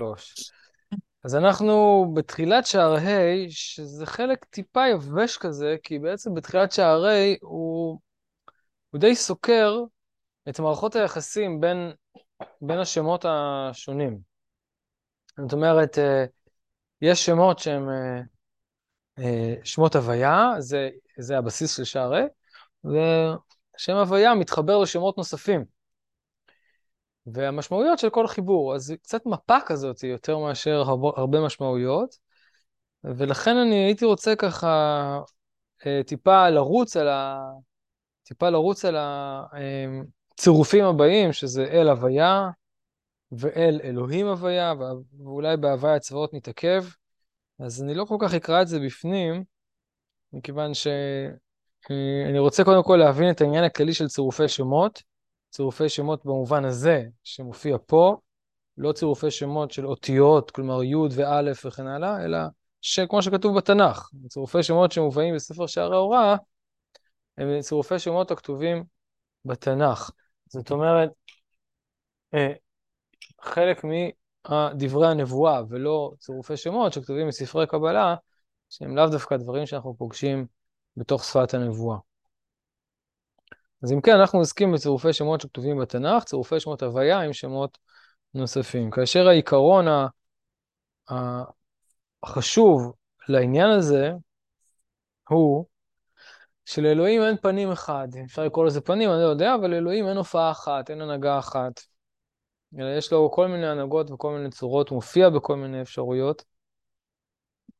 שלוש. אז אנחנו בתחילת שער ה', שזה חלק טיפה יבש כזה, כי בעצם בתחילת שער ה' הוא, הוא די סוקר את מערכות היחסים בין, בין השמות השונים. זאת אומרת, אה, יש שמות שהם אה, אה, שמות הוויה, זה, זה הבסיס של שער ה', ושם הוויה מתחבר לשמות נוספים. והמשמעויות של כל חיבור, אז קצת מפה כזאת יותר מאשר הרבה, משמעויות, ולכן אני הייתי רוצה ככה אה, טיפה לרוץ על ה... טיפה לרוץ על הצירופים הבאים, שזה אל הוויה ואל אלוהים הוויה, ואולי בהוויה הצבאות נתעכב. אז אני לא כל כך אקרא את זה בפנים, מכיוון שאני אה, רוצה קודם כל להבין את העניין הכללי של צירופי שמות. צירופי שמות במובן הזה שמופיע פה, לא צירופי שמות של אותיות, כלומר י' וא' וכן הלאה, אלא שכמו שכתוב בתנ"ך, צירופי שמות שמובאים בספר שערי ההוראה, הם צירופי שמות הכתובים בתנ"ך. זאת אומרת, אה, חלק מדברי הנבואה ולא צירופי שמות שכתובים בספרי קבלה, שהם לאו דווקא דברים שאנחנו פוגשים בתוך שפת הנבואה. אז אם כן, אנחנו עוסקים בצירופי שמות שכתובים בתנ"ך, צירופי שמות הוויה עם שמות נוספים. כאשר העיקרון החשוב לעניין הזה הוא שלאלוהים אין פנים אחד. אפשר לקרוא לזה פנים, אני לא יודע, אבל לאלוהים אין הופעה אחת, אין הנהגה אחת. אלא יש לו כל מיני הנהגות וכל מיני צורות, מופיע בכל מיני אפשרויות.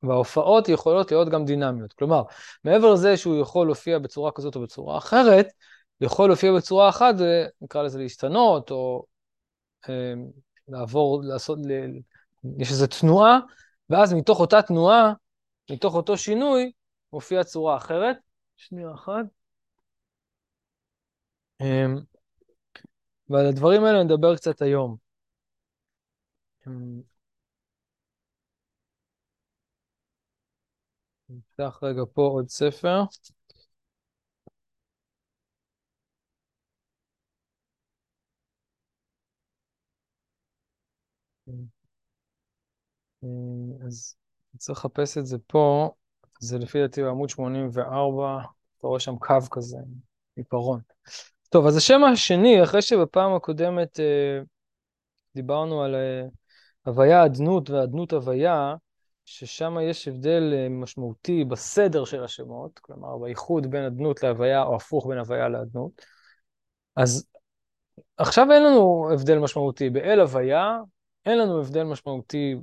וההופעות יכולות להיות גם דינמיות. כלומר, מעבר לזה שהוא יכול להופיע בצורה כזאת או בצורה אחרת, יכול להופיע בצורה אחת, נקרא לזה להשתנות, או אה, לעבור, לעשות, ל... יש איזו תנועה, ואז מתוך אותה תנועה, מתוך אותו שינוי, מופיעה צורה אחרת. שנייה אחת. אה, ועל הדברים האלה נדבר קצת היום. נפתח רגע פה עוד ספר. אז צריך לחפש את זה פה, זה לפי דעתי בעמוד 84, אתה רואה שם קו כזה, עיפרון. טוב, אז השם השני, אחרי שבפעם הקודמת אה, דיברנו על אה, הוויה אדנות ואדנות הוויה, ששם יש הבדל אה, משמעותי בסדר של השמות, כלומר בייחוד בין אדנות להוויה, או הפוך בין הוויה לאדנות. אז עכשיו אין לנו הבדל משמעותי באל הוויה, אין לנו הבדל משמעותי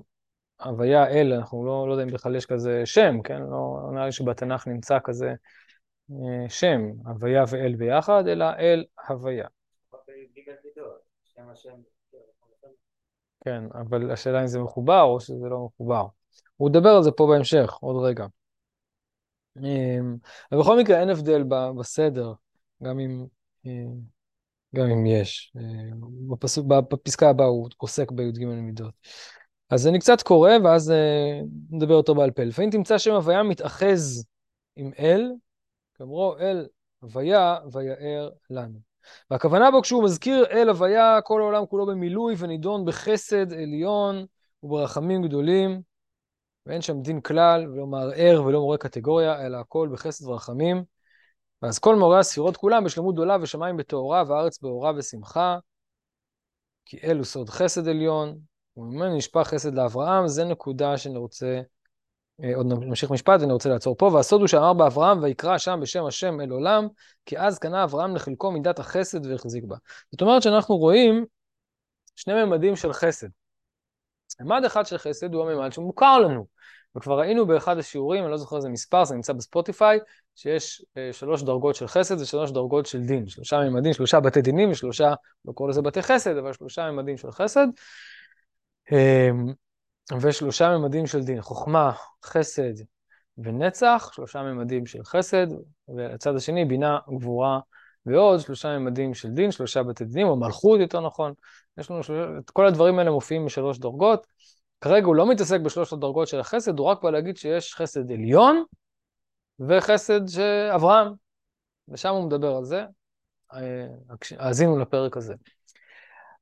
הוויה אל, אנחנו לא, לא יודעים בכלל יש כזה שם, כן? לא, לא נראה לי שבתנ"ך נמצא כזה אה, שם, הוויה ואל ביחד, אלא אל הוויה. כן, אבל השאלה אם זה מחובר או שזה לא מחובר. הוא ידבר על זה פה בהמשך, עוד רגע. אמ, אבל בכל מקרה אין הבדל בסדר, גם אם, אה, גם אם יש. אה, בפסקה הבאה הוא עוסק בי"ג מידות. אז אני קצת קורא, ואז נדבר אותו בעל פה. לפעמים תמצא שם הוויה מתאחז עם אל, כאמרו אל הוויה ויער לנו. והכוונה בו כשהוא מזכיר אל הוויה, כל העולם כולו במילוי ונידון בחסד עליון וברחמים גדולים, ואין שם דין כלל, ולא מערער ולא מורה קטגוריה, אלא הכל בחסד ורחמים. ואז כל מורי הספירות כולם בשלמות גדולה ושמיים בטהרה וארץ באורה ושמחה, כי אלו סוד חסד עליון, וממנו נשפע חסד לאברהם, זה נקודה שאני רוצה אה, עוד נמשיך משפט ואני רוצה לעצור פה. והסוד הוא שאמר באברהם, ויקרא שם בשם השם אל עולם, כי אז קנה אברהם לחלקו מידת החסד והחזיק בה. זאת אומרת שאנחנו רואים שני ממדים של חסד. ממד אחד של חסד הוא הממד שמוכר לנו. וכבר ראינו באחד השיעורים, אני לא זוכר איזה מספר, זה נמצא בספוטיפיי, שיש אה, שלוש דרגות של חסד ושלוש דרגות של דין. שלושה ממדים, שלושה בתי דינים ושלושה, לא קורא לזה בתי חסד, אבל שלושה ממדים של חסד. אה, ושלושה ממדים של דין, חוכמה, חסד ונצח, שלושה ממדים של חסד, ולצד השני בינה, גבורה ועוד שלושה ממדים של דין, שלושה בתי דינים, או מלכות יותר נכון. יש לנו, שלוש... כל הדברים האלה מופיעים בשלוש דרגות. כרגע הוא לא מתעסק בשלוש הדרגות של החסד, הוא רק בא להגיד שיש חסד עליון וחסד של אברהם, ושם הוא מדבר על זה. אה, האזינו לפרק הזה.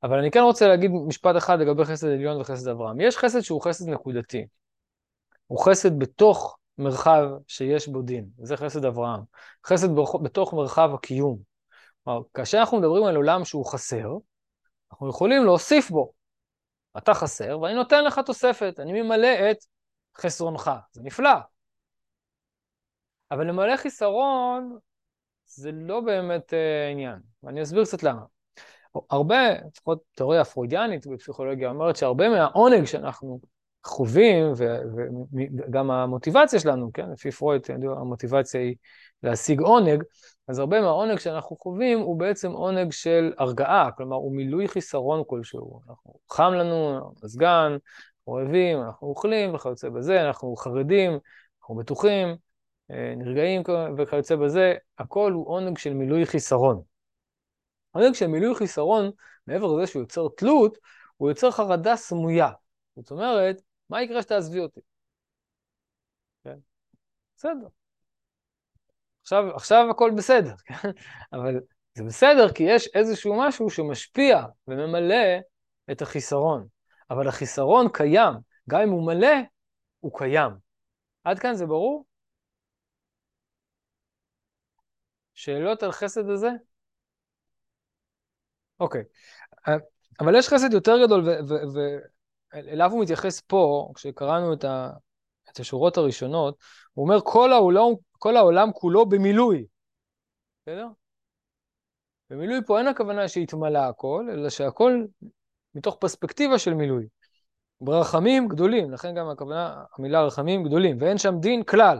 אבל אני כן רוצה להגיד משפט אחד לגבי חסד עליון וחסד אברהם. יש חסד שהוא חסד נקודתי. הוא חסד בתוך מרחב שיש בו דין, וזה חסד אברהם. חסד בתוך מרחב הקיום. כלומר, כאשר אנחנו מדברים על עולם שהוא חסר, אנחנו יכולים להוסיף בו. אתה חסר, ואני נותן לך תוספת, אני ממלא את חסרונך. זה נפלא. אבל למלא חיסרון זה לא באמת uh, עניין, ואני אסביר קצת למה. הרבה, לפחות תיאוריה פרוידיאנית בפסיכולוגיה אומרת שהרבה מהעונג שאנחנו חווים, וגם המוטיבציה שלנו, כן, לפי פרויד, המוטיבציה היא להשיג עונג, אז הרבה מהעונג שאנחנו חווים הוא בעצם עונג של הרגעה, כלומר הוא מילוי חיסרון כלשהו. אנחנו, חם לנו, מזגן, אוהבים, אנחנו אוכלים וכיוצא בזה, אנחנו חרדים, אנחנו בטוחים, אה, נרגעים וכיוצא בזה, הכל הוא עונג של מילוי חיסרון. עונג של מילוי חיסרון, מעבר לזה שהוא יוצר תלות, הוא יוצר חרדה סמויה. זאת אומרת, מה יקרה שתעזבי אותי? כן? בסדר. עכשיו, עכשיו הכל בסדר, כן? אבל זה בסדר כי יש איזשהו משהו שמשפיע וממלא את החיסרון. אבל החיסרון קיים, גם אם הוא מלא, הוא קיים. עד כאן זה ברור? שאלות על חסד הזה? אוקיי. אבל יש חסד יותר גדול, ואליו הוא מתייחס פה, כשקראנו את, ה, את השורות הראשונות, הוא אומר, כל העולם, כל העולם כולו במילוי. בסדר? במילוי פה אין הכוונה שהתמלא הכל, אלא שהכל מתוך פרספקטיבה של מילוי. ברחמים גדולים, לכן גם הכוונה, המילה רחמים גדולים, ואין שם דין כלל.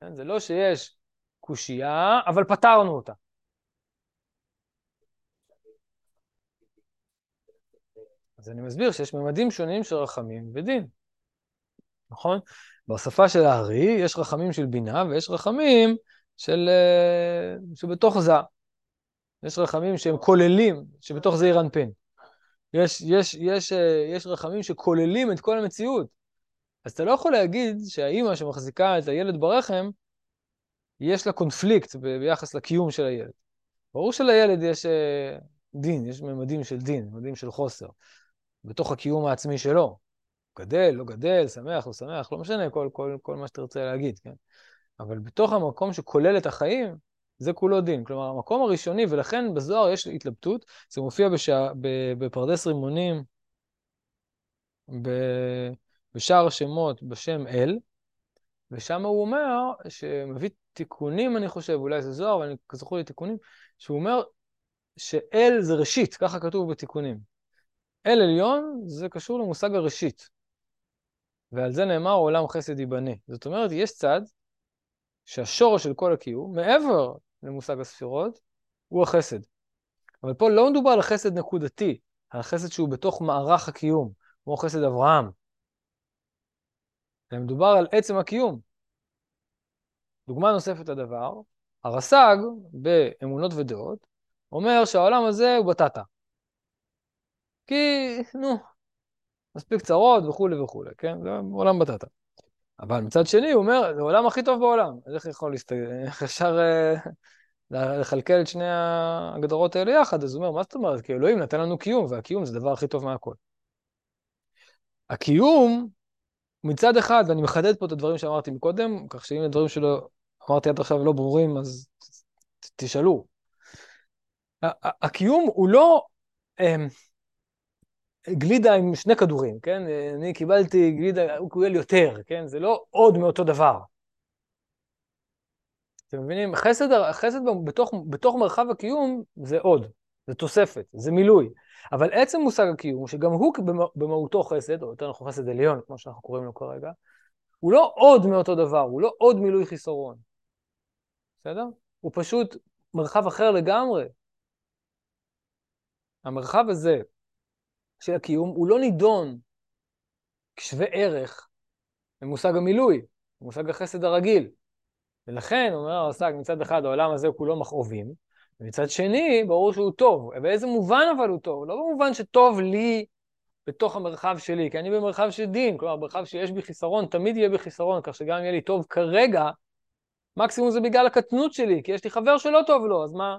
כן? זה לא שיש קושייה, אבל פתרנו אותה. אז אני מסביר שיש ממדים שונים של רחמים ודין, נכון? בשפה של הארי יש רחמים של בינה ויש רחמים של... אה, שבתוך זה. יש רחמים שהם כוללים, שבתוך זה אירנפין. יש, יש, יש, אה, יש רחמים שכוללים את כל המציאות. אז אתה לא יכול להגיד שהאימא שמחזיקה את הילד ברחם, יש לה קונפליקט ב- ביחס לקיום של הילד. ברור שלילד יש uh, דין, יש ממדים של דין, ממדים של חוסר, בתוך הקיום העצמי שלו. גדל, לא גדל, שמח, לא שמח, לא משנה, כל, כל, כל מה שתרצה להגיד, כן? אבל בתוך המקום שכולל את החיים, זה כולו דין. כלומר, המקום הראשוני, ולכן בזוהר יש התלבטות, זה מופיע בשע, בפרדס רימונים, בשער השמות בשם אל, ושם הוא אומר, שמביא תיקונים, אני חושב, אולי זה זוהר, אבל אני זוכר לי תיקונים, שהוא אומר שאל זה ראשית, ככה כתוב בתיקונים. אל עליון זה קשור למושג הראשית. ועל זה נאמר עולם חסד ייבנה. זאת אומרת, יש צד שהשורש של כל הקיום, מעבר למושג הספירות, הוא החסד. אבל פה לא מדובר על חסד נקודתי, על חסד שהוא בתוך מערך הקיום, כמו חסד אברהם. אלא מדובר על עצם הקיום. דוגמה נוספת לדבר, הרס"ג באמונות ודעות אומר שהעולם הזה הוא בטטה. כי, נו, מספיק צרות וכולי וכולי, כן? זה עולם בטטה. אבל מצד שני, הוא אומר, זה העולם הכי טוב בעולם. אז איך יכול להסתכל, איך אפשר uh, לכלכל את שני ההגדרות האלה יחד? אז הוא אומר, מה זאת אומרת? כי אלוהים נתן לנו קיום, והקיום זה הדבר הכי טוב מהכל. הקיום, מצד אחד, ואני מחדד פה את הדברים שאמרתי מקודם, כך שאם הדברים שלו אמרתי עד עכשיו לא ברורים, אז תשאלו. הקיום הוא לא אמ, גלידה עם שני כדורים, כן? אני קיבלתי גלידה, הוא קיבל יותר, כן? זה לא עוד מאותו דבר. אתם מבינים? חסד, חסד בתוך, בתוך מרחב הקיום זה עוד, זה תוספת, זה מילוי. אבל עצם מושג הקיום, שגם הוא במהותו חסד, או יותר נכון חסד עליון, כמו שאנחנו קוראים לו כרגע, הוא לא עוד מאותו דבר, הוא לא עוד מילוי חיסרון. בסדר? הוא פשוט מרחב אחר לגמרי. המרחב הזה של הקיום הוא לא נידון כשווה ערך למושג המילוי, למושג החסד הרגיל. ולכן, אומר הרס"ג, מצד אחד העולם הזה כולו מכאובים, ומצד שני, ברור שהוא טוב. באיזה מובן אבל הוא טוב? לא במובן שטוב לי בתוך המרחב שלי, כי אני במרחב של דין, כלומר, מרחב שיש בי חיסרון, תמיד יהיה בי חיסרון, כך שגם אם יהיה לי טוב כרגע, מקסימום זה בגלל הקטנות שלי, כי יש לי חבר שלא טוב לו, אז מה?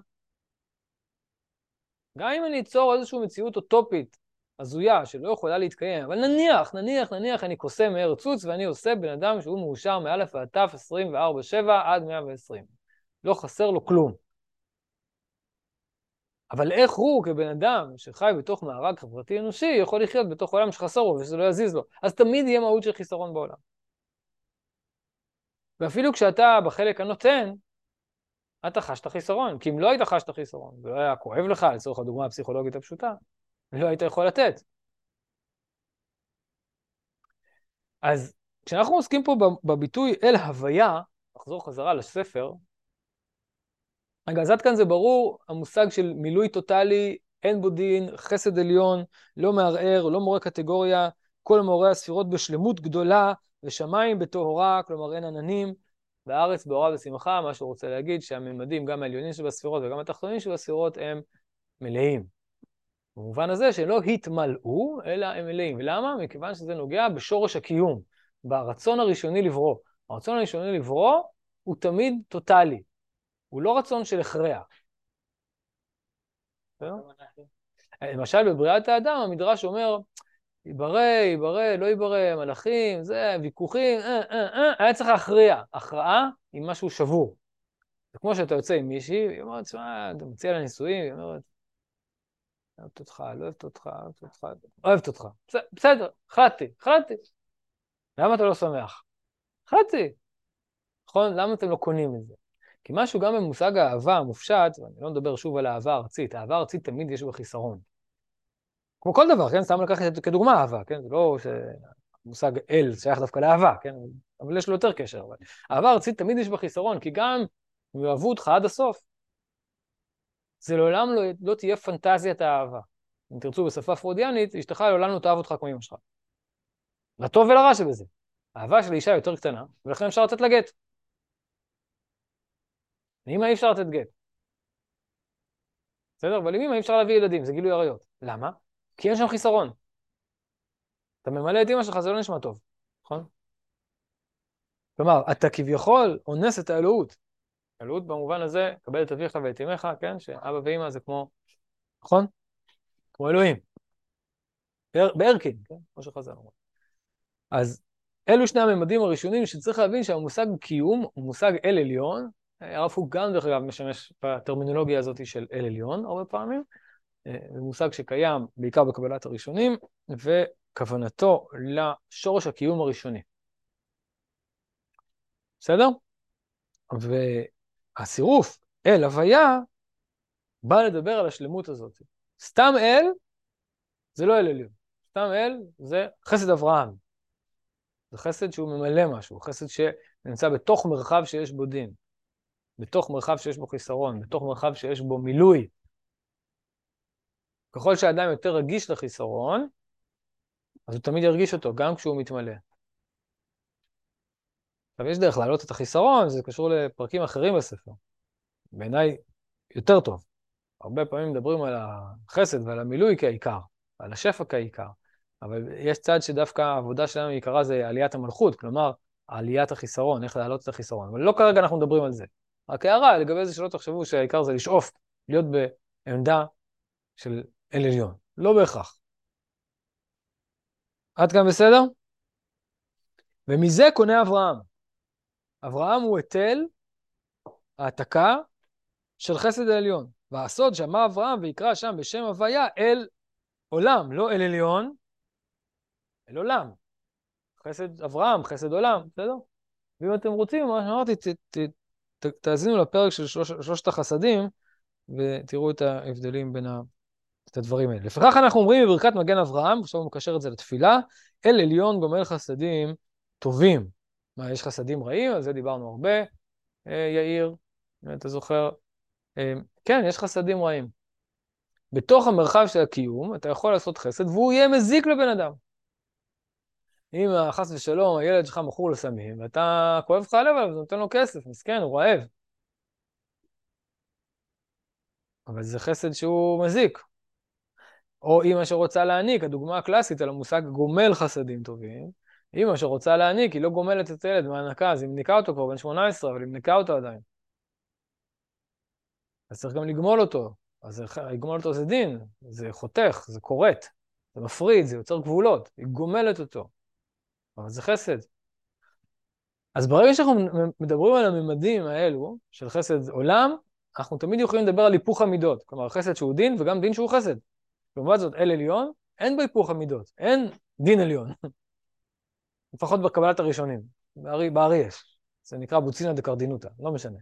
גם אם אני אצור איזושהי מציאות אוטופית, הזויה, שלא יכולה להתקיים, אבל נניח, נניח, נניח אני קוסם מהר צוץ ואני עושה בן אדם שהוא מאושר מא' ועד ת' 24-7 עד 120. לא חסר לו כלום. אבל איך הוא, כבן אדם שחי בתוך מארג חברתי אנושי, יכול לחיות בתוך עולם שחסר לו ושזה לא יזיז לו? אז תמיד יהיה מהות של חיסרון בעולם. ואפילו כשאתה בחלק הנותן, אתה חש את החיסרון. כי אם לא היית חש את החיסרון, ולא היה כואב לך, לצורך הדוגמה הפסיכולוגית הפשוטה, לא היית יכול לתת. אז כשאנחנו עוסקים פה בביטוי אל הוויה, נחזור חזרה לספר, רגע, אז עד כאן זה ברור, המושג של מילוי טוטאלי, אין בו דין, חסד עליון, לא מערער, לא מורה קטגוריה, כל מעוררי הספירות בשלמות גדולה, ושמיים בטהרה, כלומר אין עננים, והארץ באורה ושמחה, מה שהוא רוצה להגיד, שהממדים, גם העליונים שבספירות וגם התחתונים שבספירות, הם מלאים. במובן הזה שהם לא התמלאו, אלא הם מלאים. ולמה? מכיוון שזה נוגע בשורש הקיום, ברצון הראשוני לברוא. הרצון הראשוני לברוא הוא תמיד טוטאלי, הוא לא רצון של הכרח. למשל בבריאת האדם המדרש אומר, ייברא, ייברא, לא ייברא, מלאכים, זה, ויכוחים, אה, אה, אה, היה צריך להכריע. הכרעה עם משהו שבור. זה כמו שאתה יוצא עם מישהי, היא אומרת, תשמע, אתה מציע לה נישואים, היא אומרת, אוהבת אותך, לא אוהבת אותך, אוהבת אותך, אוהבת אותך. בסדר, החלטתי, החלטתי. למה אתה לא שמח? החלטתי. נכון? למה אתם לא קונים את זה? כי משהו גם במושג האהבה המופשט, ואני לא מדבר שוב על האהבה הארצית, האהבה הארצית תמיד יש בה חיסרון. כמו כל דבר, כן? סתם לקחת כדוגמה אהבה, כן? זה לא שמושג אל שייך דווקא לאהבה, כן? אבל יש לו יותר קשר. אבל אהבה ארצית תמיד יש בה חיסרון, כי גם אם יאהבו אותך עד הסוף, זה לעולם לא, לא תהיה פנטזיית האהבה. אם תרצו בשפה פרודיאנית, אשתך לעולם לא תאהב אותך כמו אמא שלך. לטוב ולרע שבזה. האהבה של אישה יותר קטנה, ולכן אפשר לתת לה גט. לאמא אי אפשר לתת גט. בסדר? אבל עם אמא אי אפשר להביא ילדים, זה גילוי עריות. למה? כי אין שם חיסרון. אתה ממלא את אמא שלך, זה לא נשמע טוב, נכון? כלומר, אתה כביכול אונס את האלוהות. אלוהות במובן הזה, קבל את אביך ואת אמך, כן? שאבא ואמא זה כמו, נכון? כמו אלוהים. בארקין, כן? כמו שחזר אומר. אז אלו שני הממדים הראשונים שצריך להבין שהמושג קיום הוא מושג אל עליון. הרב קוק גם, דרך אגב, משמש בטרמינולוגיה הזאת של אל עליון הרבה פעמים. זה מושג שקיים בעיקר בקבלת הראשונים, וכוונתו לשורש הקיום הראשוני. בסדר? והצירוף אל הוויה בא לדבר על השלמות הזאת. סתם אל זה לא אל עליון. סתם אל זה חסד אברהם. זה חסד שהוא ממלא משהו, חסד שנמצא בתוך מרחב שיש בו דין, בתוך מרחב שיש בו חיסרון, בתוך מרחב שיש בו מילוי, ככל שאדם יותר רגיש לחיסרון, אז הוא תמיד ירגיש אותו, גם כשהוא מתמלא. עכשיו, יש דרך להעלות את החיסרון, זה קשור לפרקים אחרים בספר. בעיניי, יותר טוב. הרבה פעמים מדברים על החסד ועל המילוי כעיקר, ועל השפע כעיקר, אבל יש צד שדווקא העבודה שלנו עיקרה זה עליית המלכות, כלומר, עליית החיסרון, איך להעלות את החיסרון. אבל לא כרגע אנחנו מדברים על זה. רק הערה לגבי זה שלא תחשבו שהעיקר זה לשאוף, להיות בעמדה של אל עליון. לא בהכרח. עד כאן בסדר? ומזה קונה אברהם. אברהם הוא היטל, העתקה, של חסד העליון. והסוד שאמר אברהם ויקרא שם בשם הוויה אל עולם, לא אל עליון, אל עולם. חסד אברהם, חסד עולם, בסדר? ואם אתם רוצים, מה שאמרתי, תאזינו לפרק של שלוש, שלושת החסדים ותראו את ההבדלים בין ה... את הדברים האלה. לפיכך אנחנו אומרים בברכת מגן אברהם, עכשיו הוא מקשר את זה לתפילה, אל עליון גומל חסדים טובים. מה, יש חסדים רעים? על זה דיברנו הרבה, אה, יאיר, אם אתה זוכר. אה, כן, יש חסדים רעים. בתוך המרחב של הקיום, אתה יכול לעשות חסד, והוא יהיה מזיק לבן אדם. אם חס ושלום הילד שלך מכור לסמים, ואתה כואב לך הלב עליו, אתה נותן לו כסף, מסכן, הוא רעב. אבל זה חסד שהוא מזיק. או אימא שרוצה להעניק, הדוגמה הקלאסית על המושג גומל חסדים טובים, אימא שרוצה להעניק, היא לא גומלת את הילד מהנקה, אז היא מניקה אותו כבר בן 18, אבל היא מניקה אותו עדיין. אז צריך גם לגמול אותו. אז גומלת אותו זה דין, זה חותך, זה כורת, זה מפריד, זה יוצר גבולות, היא גומלת אותו. אבל זה חסד. אז ברגע שאנחנו מדברים על הממדים האלו של חסד עולם, אנחנו תמיד יכולים לדבר על היפוך המידות. כלומר, חסד שהוא דין וגם דין שהוא חסד. לעומת זאת, אל עליון, אין בו היפוך המידות, אין דין עליון. לפחות בקבלת הראשונים. בארי, בארי יש. זה נקרא בוצינא דקרדינותא, לא משנה.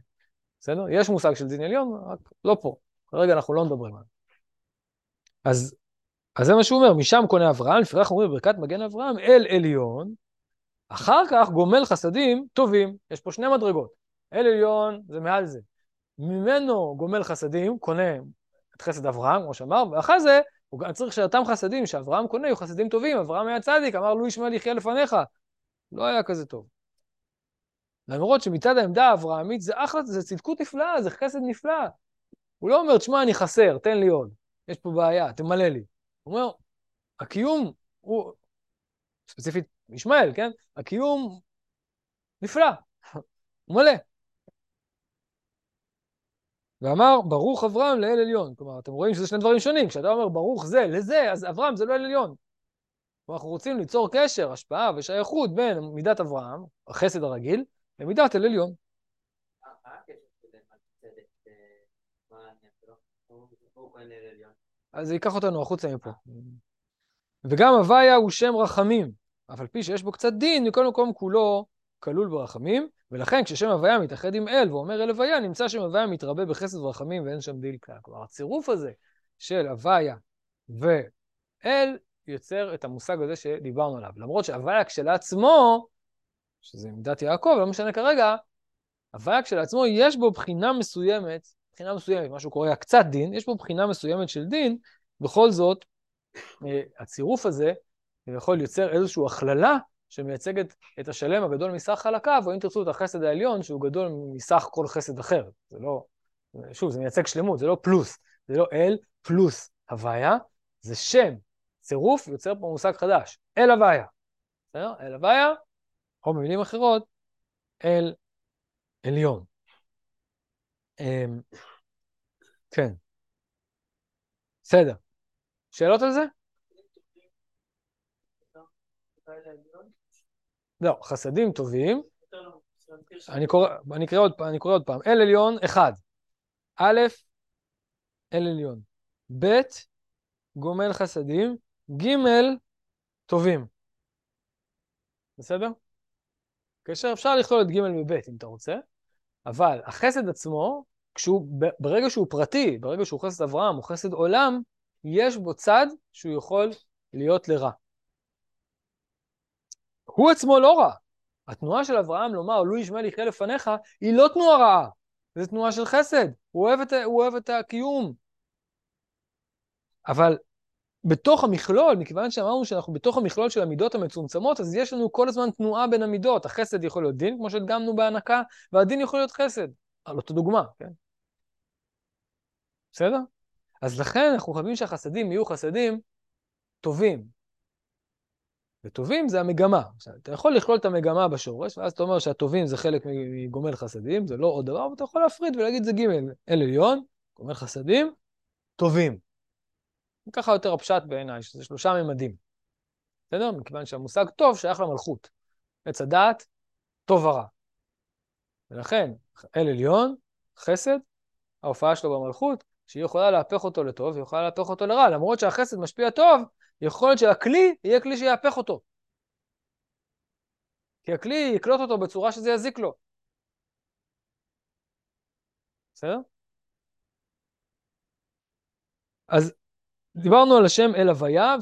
בסדר? יש מושג של דין עליון, רק לא פה. כרגע אנחנו לא מדברים עליו. אז, אז זה מה שהוא אומר, משם קונה אברהם, לפיכך אומרים בברכת מגן אברהם, אל עליון, אחר כך גומל חסדים טובים. יש פה שני מדרגות. אל עליון זה מעל זה. ממנו גומל חסדים, קונה את חסד אברהם, כמו שאמר, ואחרי זה הוא צריך שאותם חסדים שאברהם קונה יהיו חסדים טובים. אברהם היה צדיק, אמר לו ישמעאל יחיה לפניך. לא היה כזה טוב. למרות שמצד העמדה האברהמית זה אחלה, זה צדקות נפלאה, זה חסד נפלא. הוא לא אומר, תשמע, אני חסר, תן לי עוד. יש פה בעיה, תמלא לי. הוא אומר, הקיום הוא, ספציפית ישמעאל, כן? הקיום נפלא, הוא מלא. ואמר, ברוך אברהם לאל עליון. כלומר, אתם רואים שזה שני דברים שונים. כשאתה אומר ברוך זה לזה, אז אברהם זה לא אל עליון. כלומר, אנחנו רוצים ליצור קשר, השפעה ושייכות בין מידת אברהם, החסד הרגיל, למידת אל עליון. אז זה ייקח אותנו החוצה מפה. וגם הוויה הוא שם רחמים, אף על פי שיש בו קצת דין, מכל מקום כולו כלול ברחמים, ולכן כששם הוויה מתאחד עם אל ואומר אל הוויה, נמצא שם הוויה מתרבה בחסד ורחמים ואין שם דיל כלל. כלומר, הצירוף הזה של הוויה ואל יוצר את המושג הזה שדיברנו עליו. למרות שהוויה כשלעצמו, שזה מידת יעקב, לא משנה כרגע, הוויה כשלעצמו יש בו בחינה מסוימת, בחינה מסוימת, משהו קורא קצת דין, יש בו בחינה מסוימת של דין, בכל זאת, אה, הצירוף הזה יכול ליצר איזושהי הכללה שמייצגת את השלם הגדול מסך חלקיו, או אם תרצו את החסד העליון, שהוא גדול מסך כל חסד אחר. זה לא, שוב, זה מייצג שלמות, זה לא פלוס, זה לא אל פלוס הוויה, זה שם. צירוף יוצר פה מושג חדש, אל הוויה. בסדר? אל הוויה, או במילים אחרות, אל עליון. אמ, כן. בסדר. שאלות על זה? לא, חסדים טובים. אני קורא, אני קורא עוד, אני קורא עוד פעם. אל עליון, אחד. א', אל עליון. ב', גומל חסדים. ג', טובים. בסדר? כאשר אפשר לכלול את ג' וב' אם אתה רוצה, אבל החסד עצמו, כשהוא, ברגע שהוא פרטי, ברגע שהוא חסד אברהם או חסד עולם, יש בו צד שהוא יכול להיות לרע. הוא עצמו לא רע. התנועה של אברהם לומר, לו ישמעאל יחיה לפניך, היא לא תנועה רעה, זו תנועה של חסד. הוא אוהב את, הוא אוהב את הקיום. אבל בתוך המכלול, מכיוון שאמרנו שאנחנו בתוך המכלול של המידות המצומצמות, אז יש לנו כל הזמן תנועה בין המידות. החסד יכול להיות דין, כמו שהדגמנו בהנקה, והדין יכול להיות חסד. על אותו דוגמה, כן? בסדר? אז לכן אנחנו חייבים שהחסדים יהיו חסדים טובים, וטובים זה המגמה. עכשיו, אתה יכול לכלול את המגמה בשורש, ואז אתה אומר שהטובים זה חלק מגומל חסדים, זה לא עוד דבר, אבל אתה יכול להפריד ולהגיד זה ג' אל עליון, גומל חסדים, טובים. ככה יותר הפשט בעיניי, שזה שלושה ממדים. בסדר? מכיוון שהמושג טוב שייך למלכות. עץ הדעת, טוב ורע. ולכן, אל עליון, חסד, ההופעה שלו במלכות, שהיא יכולה להפך אותו לטוב, היא יכולה להפך אותו לרע, למרות שהחסד משפיע טוב, יכול להיות שהכלי יהיה כלי שיהפך אותו. כי הכלי יקלוט אותו בצורה שזה יזיק לו. בסדר? אז דיברנו על השם אל הוויה,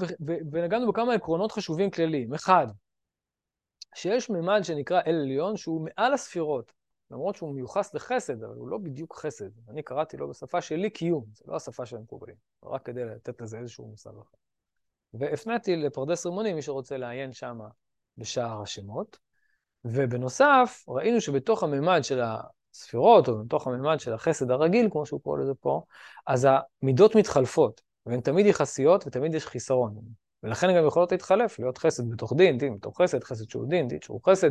ונגענו בכמה עקרונות חשובים כלליים. אחד, שיש ממד שנקרא אל עליון, שהוא מעל הספירות, למרות שהוא מיוחס לחסד, אבל הוא לא בדיוק חסד. אני קראתי לו בשפה שלי קיום, זה לא השפה של המקובלים, רק כדי לתת לזה איזשהו מושג אחר. והפניתי לפרדס רימונים, מי שרוצה לעיין שם בשער השמות. ובנוסף, ראינו שבתוך הממד של הספירות, או בתוך הממד של החסד הרגיל, כמו שהוא קורא לזה פה, אז המידות מתחלפות, והן תמיד יחסיות ותמיד יש חיסרון. ולכן הן גם יכולות להתחלף, להיות חסד בתוך דין, דין בתוך חסד, חסד שהוא דין, דין שהוא חסד.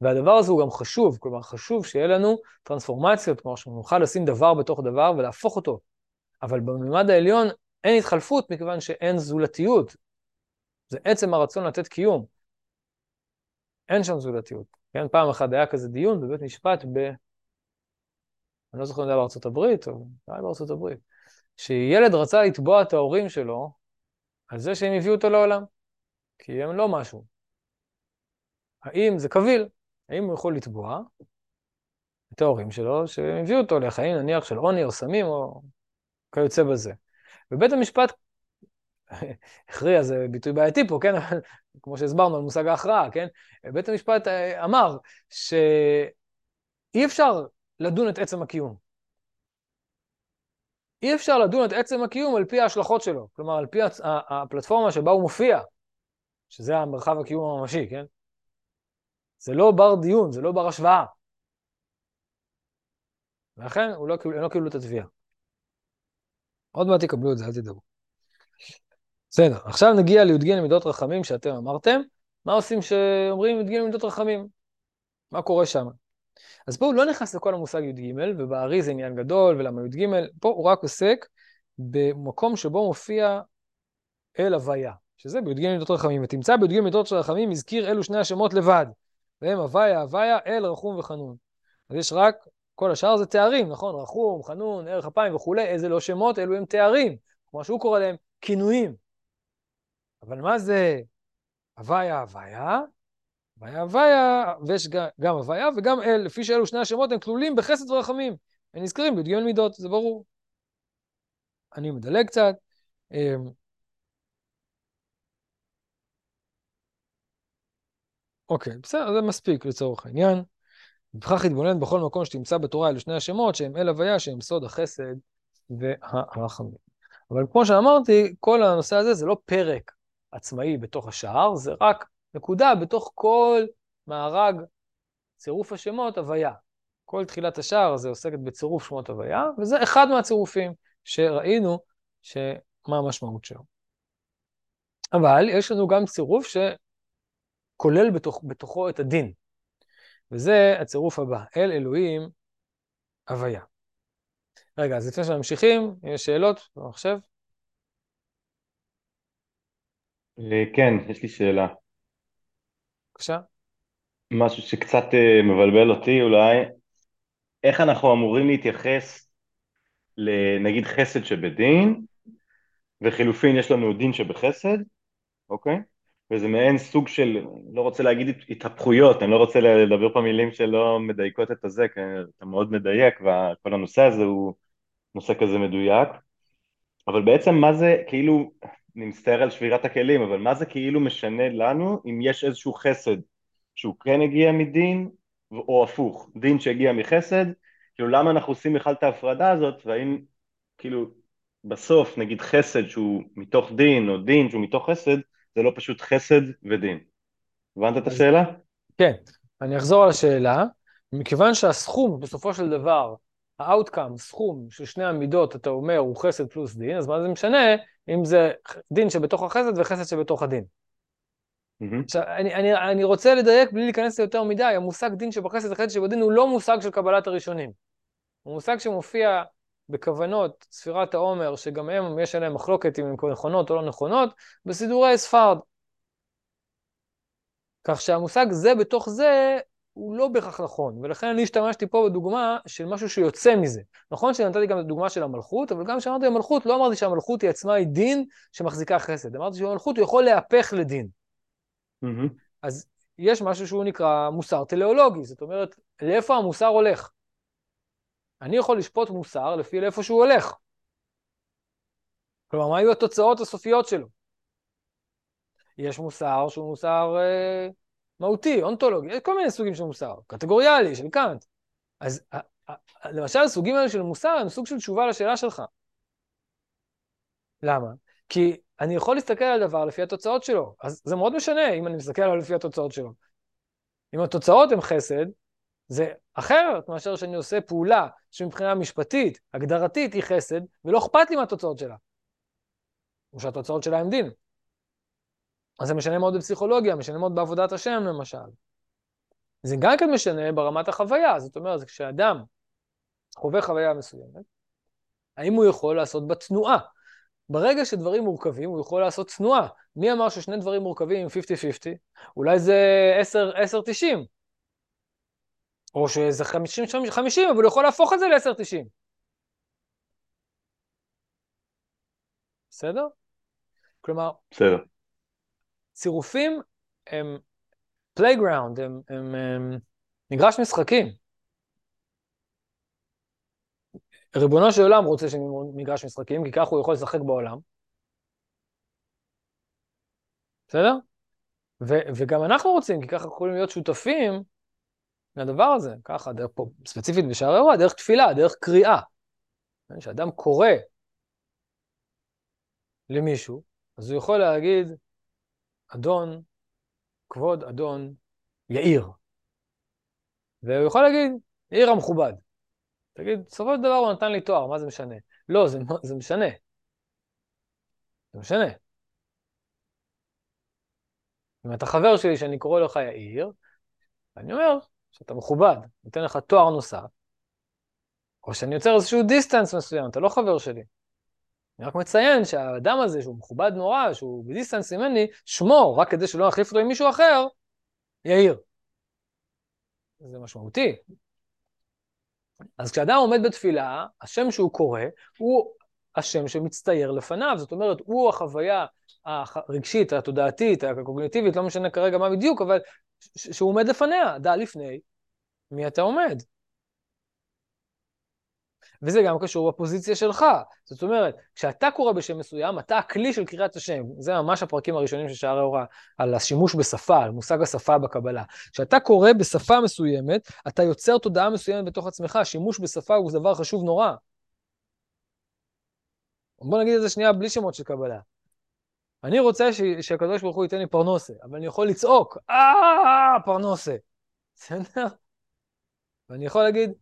והדבר הזה הוא גם חשוב, כלומר חשוב שיהיה לנו טרנספורמציות, כלומר שנוכל לשים דבר בתוך דבר ולהפוך אותו אבל בממד העליון אין התחלפות מכיוון שאין זולתיות. זה עצם הרצון לתת קיום. אין שם זולתיות. כן, פעם אחת היה כזה דיון בבית משפט ב... אני לא זוכר אם זה היה בארצות הברית, או היה בארצות הברית, שילד רצה לתבוע את ההורים שלו על זה שהם הביאו אותו לעולם, כי הם לא משהו. האם זה קביל? האם הוא יכול לתבוע את ההורים שלו שהם הביאו אותו לחיים נניח של עוני או סמים או כיוצא בזה. ובית המשפט הכריע, זה ביטוי בעייתי פה, כן? כמו שהסברנו על מושג ההכרעה, כן? בית המשפט אה, אמר שאי אפשר לדון את עצם הקיום. אי אפשר לדון את עצם הקיום על פי ההשלכות שלו, כלומר, על פי הפלטפורמה שבה הוא מופיע, שזה המרחב הקיום הממשי, כן? זה לא בר דיון, זה לא בר השוואה. ולכן לא, לא קיבלו את התביעה. עוד מעט יקבלו את זה, אל תדאגו. בסדר, עכשיו נגיע לי"ג למידות רחמים שאתם אמרתם. מה עושים כשאומרים י"ג למידות רחמים? מה קורה שם? אז פה הוא לא נכנס לכל המושג י"ג, ובארי זה עניין גדול, ולמה י"ג, פה הוא רק עוסק במקום שבו מופיע אל הוויה, שזה בי"ג מידות רחמים. ותמצא בי"ג מידות רחמים, הזכיר אלו שני השמות לבד, והם הוויה, הוויה, אל, רחום וחנון. אז יש רק, כל השאר זה תארים, נכון? רחום, חנון, ערך אפיים וכולי, איזה לא שמות, אלו הם תארים, כמו שהוא קורא להם, כינויים. אבל מה זה הוויה, הוויה? הוויה, הוויה, ויש גם הוויה וגם אל, לפי שאלו שני השמות הם כלולים בחסד ורחמים. הם נזכרים בי"ג מידות, זה ברור. אני מדלג קצת. אמ, אוקיי, בסדר, זה מספיק לצורך העניין. ובכך התבונן בכל מקום שתמצא בתורה אלו שני השמות, שהם אל הוויה, שהם סוד החסד והרחמים. אבל כמו שאמרתי, כל הנושא הזה זה לא פרק עצמאי בתוך השער, זה רק נקודה בתוך כל מארג צירוף השמות הוויה. כל תחילת השער הזה עוסקת בצירוף שמות הוויה, וזה אחד מהצירופים שראינו שמה המשמעות שלו. אבל יש לנו גם צירוף שכולל בתוך, בתוכו את הדין, וזה הצירוף הבא, אל אלוהים הוויה. רגע, אז לפני שממשיכים, יש שאלות במחשב? אה, כן, יש לי שאלה. בבקשה. משהו שקצת אה, מבלבל אותי אולי, איך אנחנו אמורים להתייחס לנגיד חסד שבדין, וחילופין יש לנו דין שבחסד, אוקיי? וזה מעין סוג של, לא רוצה להגיד התהפכויות, אני לא רוצה לדבר פה מילים שלא מדייקות את הזה, כי אתה מאוד מדייק, וכל הנושא הזה הוא נושא כזה מדויק, אבל בעצם מה זה, כאילו, אני מצטער על שבירת הכלים, אבל מה זה כאילו משנה לנו אם יש איזשהו חסד שהוא כן הגיע מדין, או הפוך, דין שהגיע מחסד, כאילו למה אנחנו עושים בכלל את ההפרדה הזאת, והאם כאילו בסוף נגיד חסד שהוא מתוך דין, או דין שהוא מתוך חסד, זה לא פשוט חסד ודין. הבנת את השאלה? כן, אני אחזור על השאלה. מכיוון שהסכום בסופו של דבר ה-outcome, סכום של שני המידות, אתה אומר, הוא חסד פלוס דין, אז מה זה משנה אם זה דין שבתוך החסד וחסד שבתוך הדין? Mm-hmm. עכשיו, אני, אני, אני רוצה לדייק בלי להיכנס ליותר מדי, המושג דין שבחסד וחסד שבדין הוא לא מושג של קבלת הראשונים. הוא מושג שמופיע בכוונות ספירת העומר, שגם הם, יש עליהם מחלוקת אם הן נכונות או לא נכונות, בסידורי ספרד. כך שהמושג זה בתוך זה הוא לא בהכרח נכון, ולכן אני השתמשתי פה בדוגמה של משהו שיוצא מזה. נכון שנתתי גם את הדוגמה של המלכות, אבל גם כשאמרתי המלכות, לא אמרתי שהמלכות היא עצמה היא דין שמחזיקה חסד, אמרתי שבמלכות הוא יכול להפך לדין. Mm-hmm. אז יש משהו שהוא נקרא מוסר טליאולוגי, זאת אומרת, לאיפה המוסר הולך? אני יכול לשפוט מוסר לפי לאיפה שהוא הולך. כלומר, מה יהיו התוצאות הסופיות שלו? יש מוסר שהוא מוסר אה, מהותי, אונתולוגי, יש כל מיני סוגים של מוסר, קטגוריאלי, של קאנט. אז למשל, הסוגים האלה של מוסר הם סוג של תשובה לשאלה שלך. למה? כי אני יכול להסתכל על דבר לפי התוצאות שלו, אז זה מאוד משנה אם אני מסתכל עליו לפי התוצאות שלו. אם התוצאות הן חסד, זה אחרת מאשר שאני עושה פעולה שמבחינה משפטית, הגדרתית, היא חסד, ולא אכפת לי מהתוצאות שלה. או שהתוצאות שלה הן דין. אז זה משנה מאוד בפסיכולוגיה, משנה מאוד בעבודת השם למשל. זה גם כן משנה ברמת החוויה, זאת אומרת, כשאדם חווה חוויה מסוימת, האם הוא יכול לעשות בתנועה? ברגע שדברים מורכבים, הוא יכול לעשות תנועה. מי אמר ששני דברים מורכבים הם 50-50? אולי זה 10-90. או שזה 50-50, אבל הוא יכול להפוך את זה ל-10-90. בסדר? כלומר, בסדר. צירופים הם playground, הם, הם, הם מגרש משחקים. ריבונו של עולם רוצה מגרש משחקים, כי ככה הוא יכול לשחק בעולם. בסדר? ו- וגם אנחנו רוצים, כי ככה יכולים להיות שותפים לדבר הזה, ככה, דרך פה, ספציפית בשער האירוע, דרך תפילה, דרך קריאה. כשאדם קורא למישהו, אז הוא יכול להגיד, אדון, כבוד אדון יאיר. והוא יכול להגיד, יאיר המכובד. תגיד, בסופו של דבר הוא נתן לי תואר, מה זה משנה? לא, זה, זה משנה. זה משנה. אם אתה חבר שלי שאני קורא לך יאיר, אני אומר שאתה מכובד, נותן לך תואר נוסף, או שאני יוצר איזשהו distance מסוים, אתה לא חבר שלי. אני רק מציין שהאדם הזה, שהוא מכובד נורא, שהוא ב distance ממני, שמו, רק כדי שלא יחליף אותו עם מישהו אחר, יאיר. זה משמעותי. אז כשאדם עומד בתפילה, השם שהוא קורא הוא השם שמצטייר לפניו. זאת אומרת, הוא החוויה הרגשית, התודעתית, הקוגניטיבית, לא משנה כרגע מה בדיוק, אבל שהוא עומד לפניה, דע לפני מי אתה עומד. וזה גם קשור בפוזיציה שלך. זאת אומרת, כשאתה קורא בשם מסוים, אתה הכלי של קריאת השם. זה ממש הפרקים הראשונים של שערי הוראה, על השימוש בשפה, על מושג השפה בקבלה. כשאתה קורא בשפה מסוימת, אתה יוצר תודעה מסוימת בתוך עצמך. שימוש בשפה הוא דבר חשוב נורא. בוא נגיד את זה שנייה בלי שמות של קבלה. אני רוצה ש... שהקדוש ברוך הוא ייתן לי פרנוסה, אבל אני יכול לצעוק, אה, פרנוסה. בסדר? ואני יכול להגיד,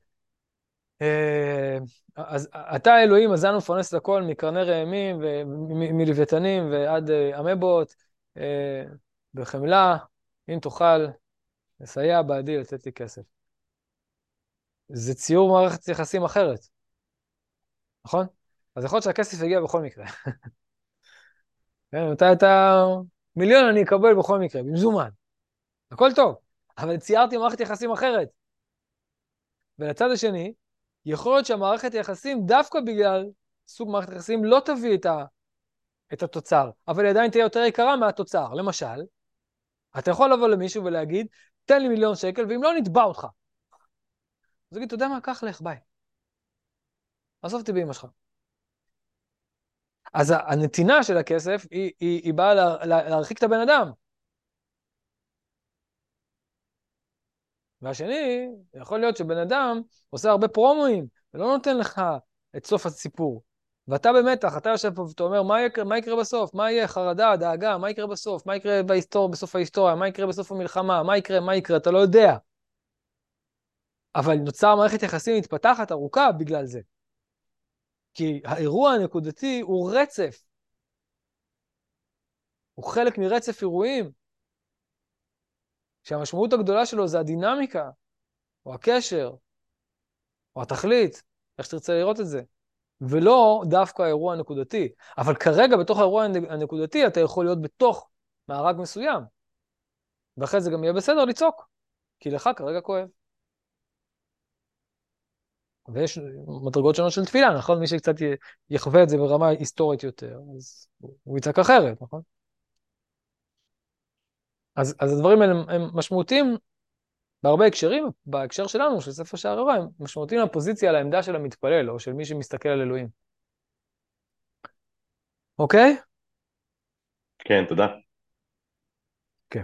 אז אתה אלוהים, אז אנו מפרנס את הכל מקרני ראמים ומלוויתנים ועד אה, אמבות, אה, בחמלה, אם תוכל לסייע בעדי לתת לי כסף. זה ציור מערכת יחסים אחרת, נכון? אז יכול להיות שהכסף יגיע בכל מקרה. כן, מתי אתה... מיליון אני אקבל בכל מקרה, במזומן. הכל טוב, אבל ציירתי מערכת יחסים אחרת. ולצד השני, יכול להיות שהמערכת יחסים, דווקא בגלל סוג מערכת יחסים, לא תביא את, ה, את התוצר, אבל היא עדיין תהיה יותר יקרה מהתוצר. למשל, אתה יכול לבוא למישהו ולהגיד, תן לי מיליון שקל, ואם לא, נתבע אותך. אז יגיד, אתה יודע מה, קח לך, ביי. עזוב אותי באמא שלך. אז הנתינה של הכסף היא, היא, היא באה לה, לה, להרחיק את הבן אדם. והשני, יכול להיות שבן אדם עושה הרבה פרומואים ולא נותן לך את סוף הסיפור. ואתה במתח, אתה יושב פה ואתה אומר, מה יקרה, מה יקרה בסוף? מה יהיה? חרדה, דאגה, מה יקרה בסוף? מה יקרה בהיסטור, בסוף ההיסטוריה? מה יקרה בסוף המלחמה? מה יקרה? מה יקרה? אתה לא יודע. אבל נוצר מערכת יחסים מתפתחת ארוכה בגלל זה. כי האירוע הנקודתי הוא רצף. הוא חלק מרצף אירועים. שהמשמעות הגדולה שלו זה הדינמיקה, או הקשר, או התכלית, איך שתרצה לראות את זה, ולא דווקא האירוע הנקודתי. אבל כרגע, בתוך האירוע הנקודתי, אתה יכול להיות בתוך מארג מסוים, ואחרי זה גם יהיה בסדר לצעוק, כי לך כרגע כואב. ויש מדרגות שונות של תפילה, נכון? מי שקצת יחווה את זה ברמה היסטורית יותר, אז הוא יצעק אחרת, נכון? אז, אז הדברים האלה הם משמעותיים בהרבה הקשרים, בהקשר שלנו, של ספר שער הרע, הם משמעותיים לפוזיציה, לעמדה של המתפלל, או של מי שמסתכל על אלוהים. אוקיי? כן, תודה. כן.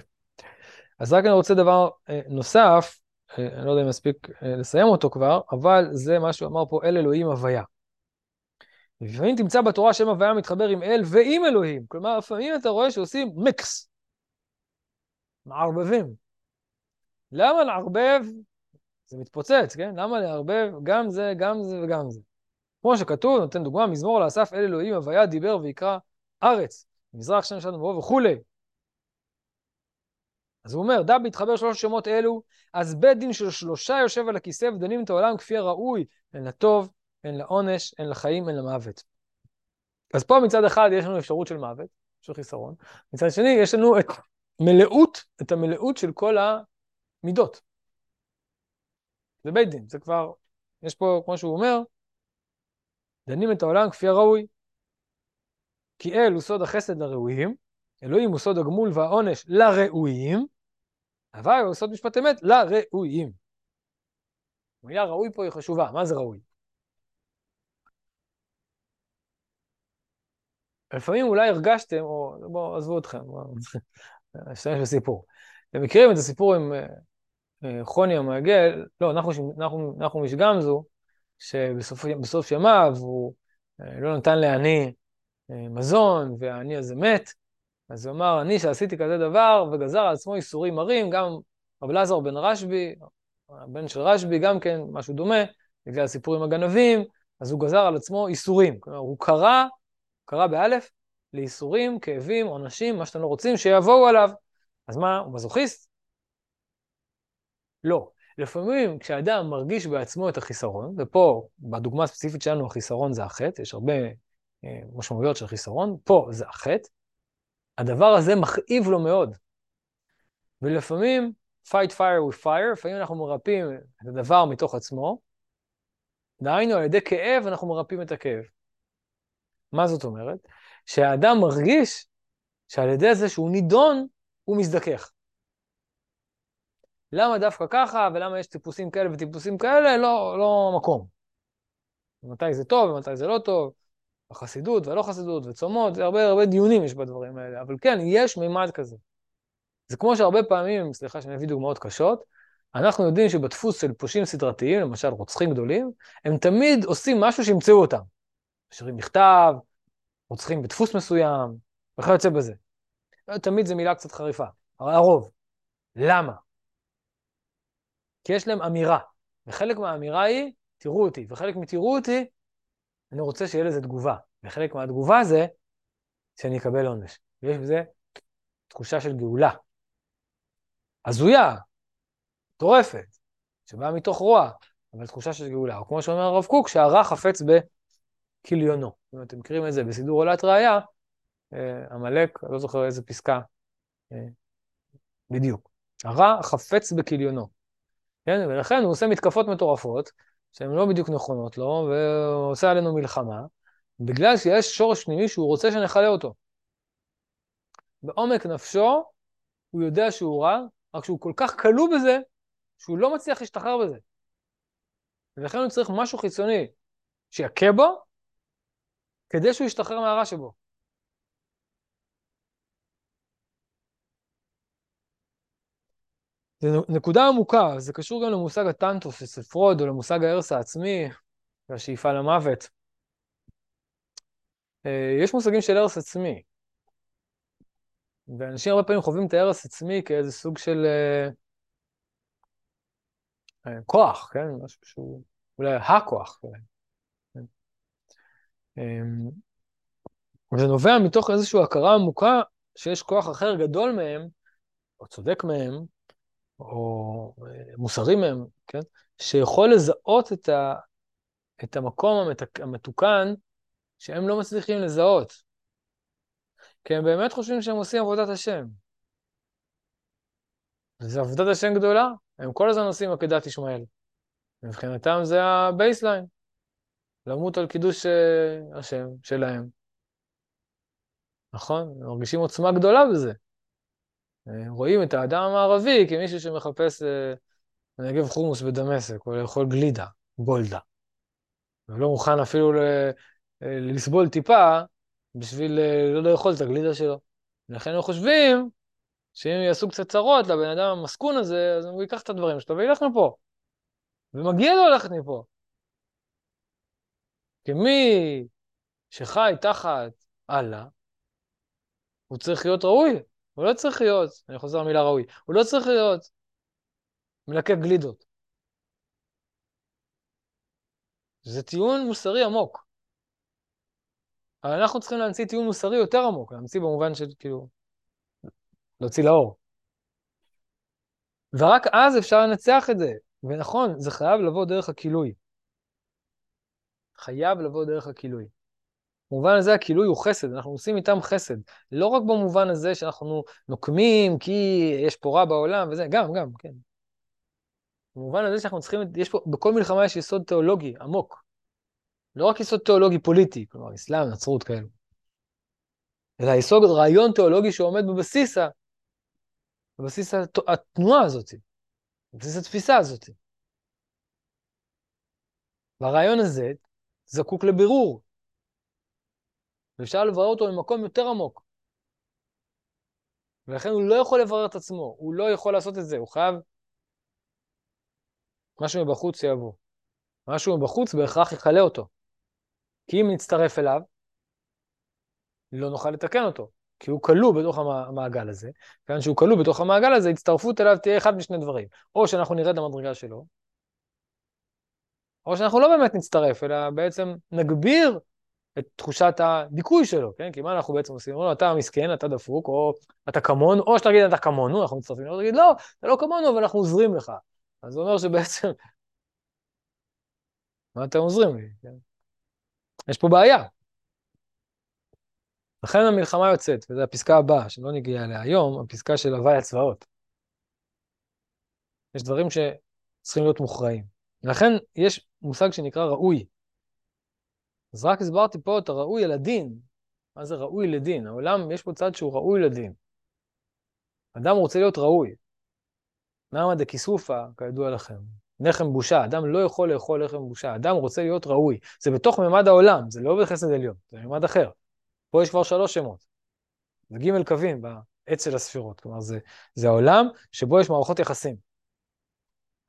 אז רק אני רוצה דבר אה, נוסף, אה, אני לא יודע אם אספיק אה, לסיים אותו כבר, אבל זה מה שהוא אמר פה, אל אלוהים הוויה. לפעמים תמצא בתורה שם הוויה מתחבר עם אל ועם אלוהים. כלומר, לפעמים אתה רואה שעושים מיקס. מערבבים. למה לערבב? זה מתפוצץ, כן? למה לערבב גם זה, גם זה וגם זה? כמו שכתוב, נותן דוגמה, מזמור לאסף אל אלוהים, הוויה דיבר ויקרא ארץ, מזרח שם שלנו בו וכולי. אז הוא אומר, דע בהתחבר שלוש שמות אלו, אז בית דין של שלושה יושב על הכיסא ודנים את העולם כפי הראוי, הן לטוב, אין לה עונש, אין לה חיים, אין לה מוות. אז פה מצד אחד יש לנו אפשרות של מוות, של חיסרון, מצד שני יש לנו את מלאות, את המלאות של כל המידות. זה בית דין, זה כבר, יש פה, כמו שהוא אומר, דנים את העולם כפי הראוי. כי אל הוא סוד החסד לראויים, אלוהים הוא סוד הגמול והעונש לראויים, הוואי הוא סוד משפט אמת לראויים. המילה ראוי פה היא חשובה, מה זה ראוי? לפעמים אולי הרגשתם, או בואו, עזבו אתכם, נשתמש בסיפור. אתם מכירים את הסיפור עם אה, אה, חוני המעגל, לא, נחום איש גמזו, שבסוף ימיו הוא אה, לא נתן לעני מזון, והעני הזה מת, אז הוא אמר, אני שעשיתי כזה דבר, וגזר על עצמו איסורים מרים, גם רב אלעזר בן רשב"י, הבן של רשב"י, גם כן, משהו דומה, בגלל הסיפור עם הגנבים, אז הוא גזר על עצמו איסורים. כלומר, הוא קרא, קרא באלף, לאיסורים, כאבים, עונשים, מה שאתם לא רוצים, שיבואו עליו. אז מה, הוא מזוכיסט? לא. לפעמים כשאדם מרגיש בעצמו את החיסרון, ופה, בדוגמה הספציפית שלנו, החיסרון זה החטא, יש הרבה אה, משמעויות של חיסרון, פה זה החטא, הדבר הזה מכאיב לו מאוד. ולפעמים, fight fire with fire, לפעמים אנחנו מרפאים את הדבר מתוך עצמו, דהיינו, על ידי כאב אנחנו מרפאים את הכאב. מה זאת אומרת? שהאדם מרגיש שעל ידי זה שהוא נידון, הוא מזדכך. למה דווקא ככה, ולמה יש טיפוסים כאלה וטיפוסים כאלה, לא, לא מקום. מתי זה טוב ומתי זה לא טוב, החסידות והלא חסידות וצומות, הרבה הרבה דיונים יש בדברים האלה, אבל כן, יש מימד כזה. זה כמו שהרבה פעמים, סליחה שאני אביא דוגמאות קשות, אנחנו יודעים שבדפוס של פושעים סדרתיים, למשל רוצחים גדולים, הם תמיד עושים משהו שימצאו אותם. משאירים מכתב, רוצחים בדפוס מסוים, וכיוצא בזה. תמיד זו מילה קצת חריפה, הרוב. למה? כי יש להם אמירה, וחלק מהאמירה היא, תראו אותי, וחלק מתראו אותי, אני רוצה שיהיה לזה תגובה. וחלק מהתגובה זה שאני אקבל עונש. ויש בזה תחושה של גאולה. הזויה, מטורפת, שבאה מתוך רוע, אבל תחושה של גאולה. או כמו שאומר הרב קוק, שהרע חפץ בכליונו. אם אתם מכירים את זה בסידור עולת ראייה, אה, עמלק, לא זוכר איזה פסקה אה, בדיוק. הרע חפץ בכליונו. כן? ולכן הוא עושה מתקפות מטורפות, שהן לא בדיוק נכונות לו, ועושה עלינו מלחמה, בגלל שיש שורש פנימי שהוא רוצה שנכלה אותו. בעומק נפשו, הוא יודע שהוא רע, רק שהוא כל כך כלוא בזה, שהוא לא מצליח להשתחרר בזה. ולכן הוא צריך משהו חיצוני שיכה בו, כדי שהוא ישתחרר מהרע שבו. זו נקודה עמוקה, זה קשור גם למושג התנטוס אצל פרויד, או למושג ההרס העצמי והשאיפה למוות. אה, יש מושגים של הרס עצמי, ואנשים הרבה פעמים חווים את ההרס עצמי כאיזה סוג של uh, uh, כוח, כן? משהו שהוא אולי הכוח. כן? Um, וזה נובע מתוך איזושהי הכרה עמוקה שיש כוח אחר גדול מהם, או צודק מהם, או מוסרי מהם, כן? שיכול לזהות את, ה, את המקום המתוקן שהם לא מצליחים לזהות. כי הם באמת חושבים שהם עושים עבודת השם. וזו עבודת השם גדולה, הם כל הזמן עושים עקדת ישמעאל. מבחינתם זה ה baseline, למות על קידוש אה, השם שלהם. נכון? הם מרגישים עוצמה גדולה בזה. רואים את האדם המערבי כמישהו שמחפש לנגב אה, חומוס בדמשק, או לאכול גלידה, גולדה. ולא מוכן אפילו ל... אה, לסבול טיפה בשביל אה, לא לאכול את הגלידה שלו. ולכן הם חושבים שאם יעשו קצת צרות לבן אדם המסכון הזה, אז הוא ייקח את הדברים שלו וילך מפה. ומגיע לו ללכת מפה. כמי שחי תחת אללה, הוא צריך להיות ראוי. הוא לא צריך להיות, אני חוזר למילה ראוי, הוא לא צריך להיות מלקק גלידות. זה טיעון מוסרי עמוק. אבל אנחנו צריכים להמציא טיעון מוסרי יותר עמוק, להמציא במובן של כאילו, להוציא לאור. ורק אז אפשר לנצח את זה. ונכון, זה חייב לבוא דרך הכילוי. חייב לבוא דרך הכילוי. במובן הזה הכילוי הוא חסד, אנחנו עושים איתם חסד. לא רק במובן הזה שאנחנו נוקמים כי יש פה רע בעולם וזה, גם, גם, כן. במובן הזה שאנחנו צריכים, יש פה, בכל מלחמה יש יסוד תיאולוגי עמוק. לא רק יסוד תיאולוגי פוליטי, כלומר אסלאם, נצרות כאלו. אלא יסוד רעיון תיאולוגי שעומד בבסיס. בבסיס הת... התנועה הזאת, בבסיס התפיסה הזאת. והרעיון הזה זקוק לבירור, ואפשר לברר אותו ממקום יותר עמוק. ולכן הוא לא יכול לברר את עצמו, הוא לא יכול לעשות את זה, הוא חייב... משהו מבחוץ יבוא. משהו מבחוץ בהכרח יכלה אותו. כי אם נצטרף אליו, לא נוכל לתקן אותו, כי הוא כלוא בתוך המעגל הזה, כיוון שהוא כלוא בתוך המעגל הזה, הצטרפות אליו תהיה אחד משני דברים. או שאנחנו נרד למדרגה שלו, או שאנחנו לא באמת נצטרף, אלא בעצם נגביר את תחושת הדיכוי שלו, כן? כי מה אנחנו בעצם עושים? אומרים לו, אתה מסכן, אתה דפוק, או אתה כמון, או שתגיד, אתה כמונו, אנחנו מצטרפים, או תגיד, לא, אתה לא כמונו, אבל אנחנו עוזרים לך. אז זה אומר שבעצם, מה אתם עוזרים לי? כן? יש פה בעיה. לכן המלחמה יוצאת, וזו הפסקה הבאה, שלא נגיע אליה היום, הפסקה של הוואי הצבאות. יש דברים שצריכים להיות מוכרעים. לכן יש מושג שנקרא ראוי. אז רק הסברתי פה את הראוי על הדין. מה זה ראוי לדין? העולם, יש פה צד שהוא ראוי לדין. אדם רוצה להיות ראוי. נעמא דכיסופא, כידוע לכם. לחם בושה, אדם לא יכול לאכול לחם בושה, אדם רוצה להיות ראוי. זה בתוך ממד העולם, זה לא בחסד עליון, זה ממד אחר. פה יש כבר שלוש שמות. זה ג' קווים של הספירות, כלומר זה, זה העולם שבו יש מערכות יחסים.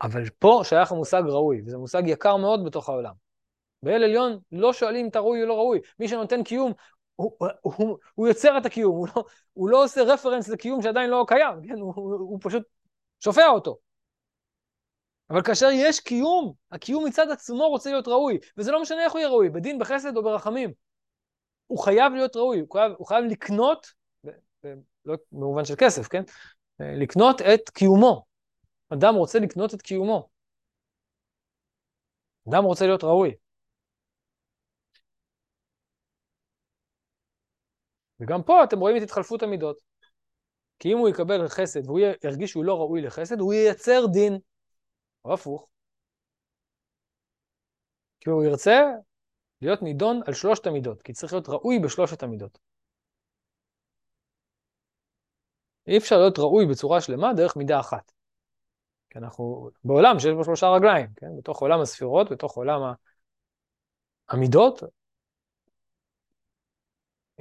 אבל פה שייך המושג ראוי, וזה מושג יקר מאוד בתוך העולם. באל עליון לא שואלים את הראוי או לא ראוי, מי שנותן קיום, הוא, הוא, הוא, הוא יוצר את הקיום, הוא לא, הוא לא עושה רפרנס לקיום שעדיין לא קיים, כן? הוא, הוא, הוא פשוט שופע אותו. אבל כאשר יש קיום, הקיום מצד עצמו רוצה להיות ראוי, וזה לא משנה איך הוא יהיה ראוי, בדין, בחסד או ברחמים. הוא חייב להיות ראוי, הוא חייב, הוא חייב לקנות, ב, ב, לא במובן של כסף, כן? לקנות את קיומו. אדם רוצה לקנות את קיומו. אדם רוצה להיות ראוי. וגם פה אתם רואים את התחלפות המידות. כי אם הוא יקבל חסד והוא ירגיש שהוא לא ראוי לחסד, הוא ייצר דין. או הפוך. כי הוא ירצה להיות נידון על שלושת המידות, כי צריך להיות ראוי בשלושת המידות. אי אפשר להיות ראוי בצורה שלמה דרך מידה אחת. כי אנחנו בעולם שיש בו שלושה רגליים, כן? בתוך עולם הספירות, בתוך עולם המידות.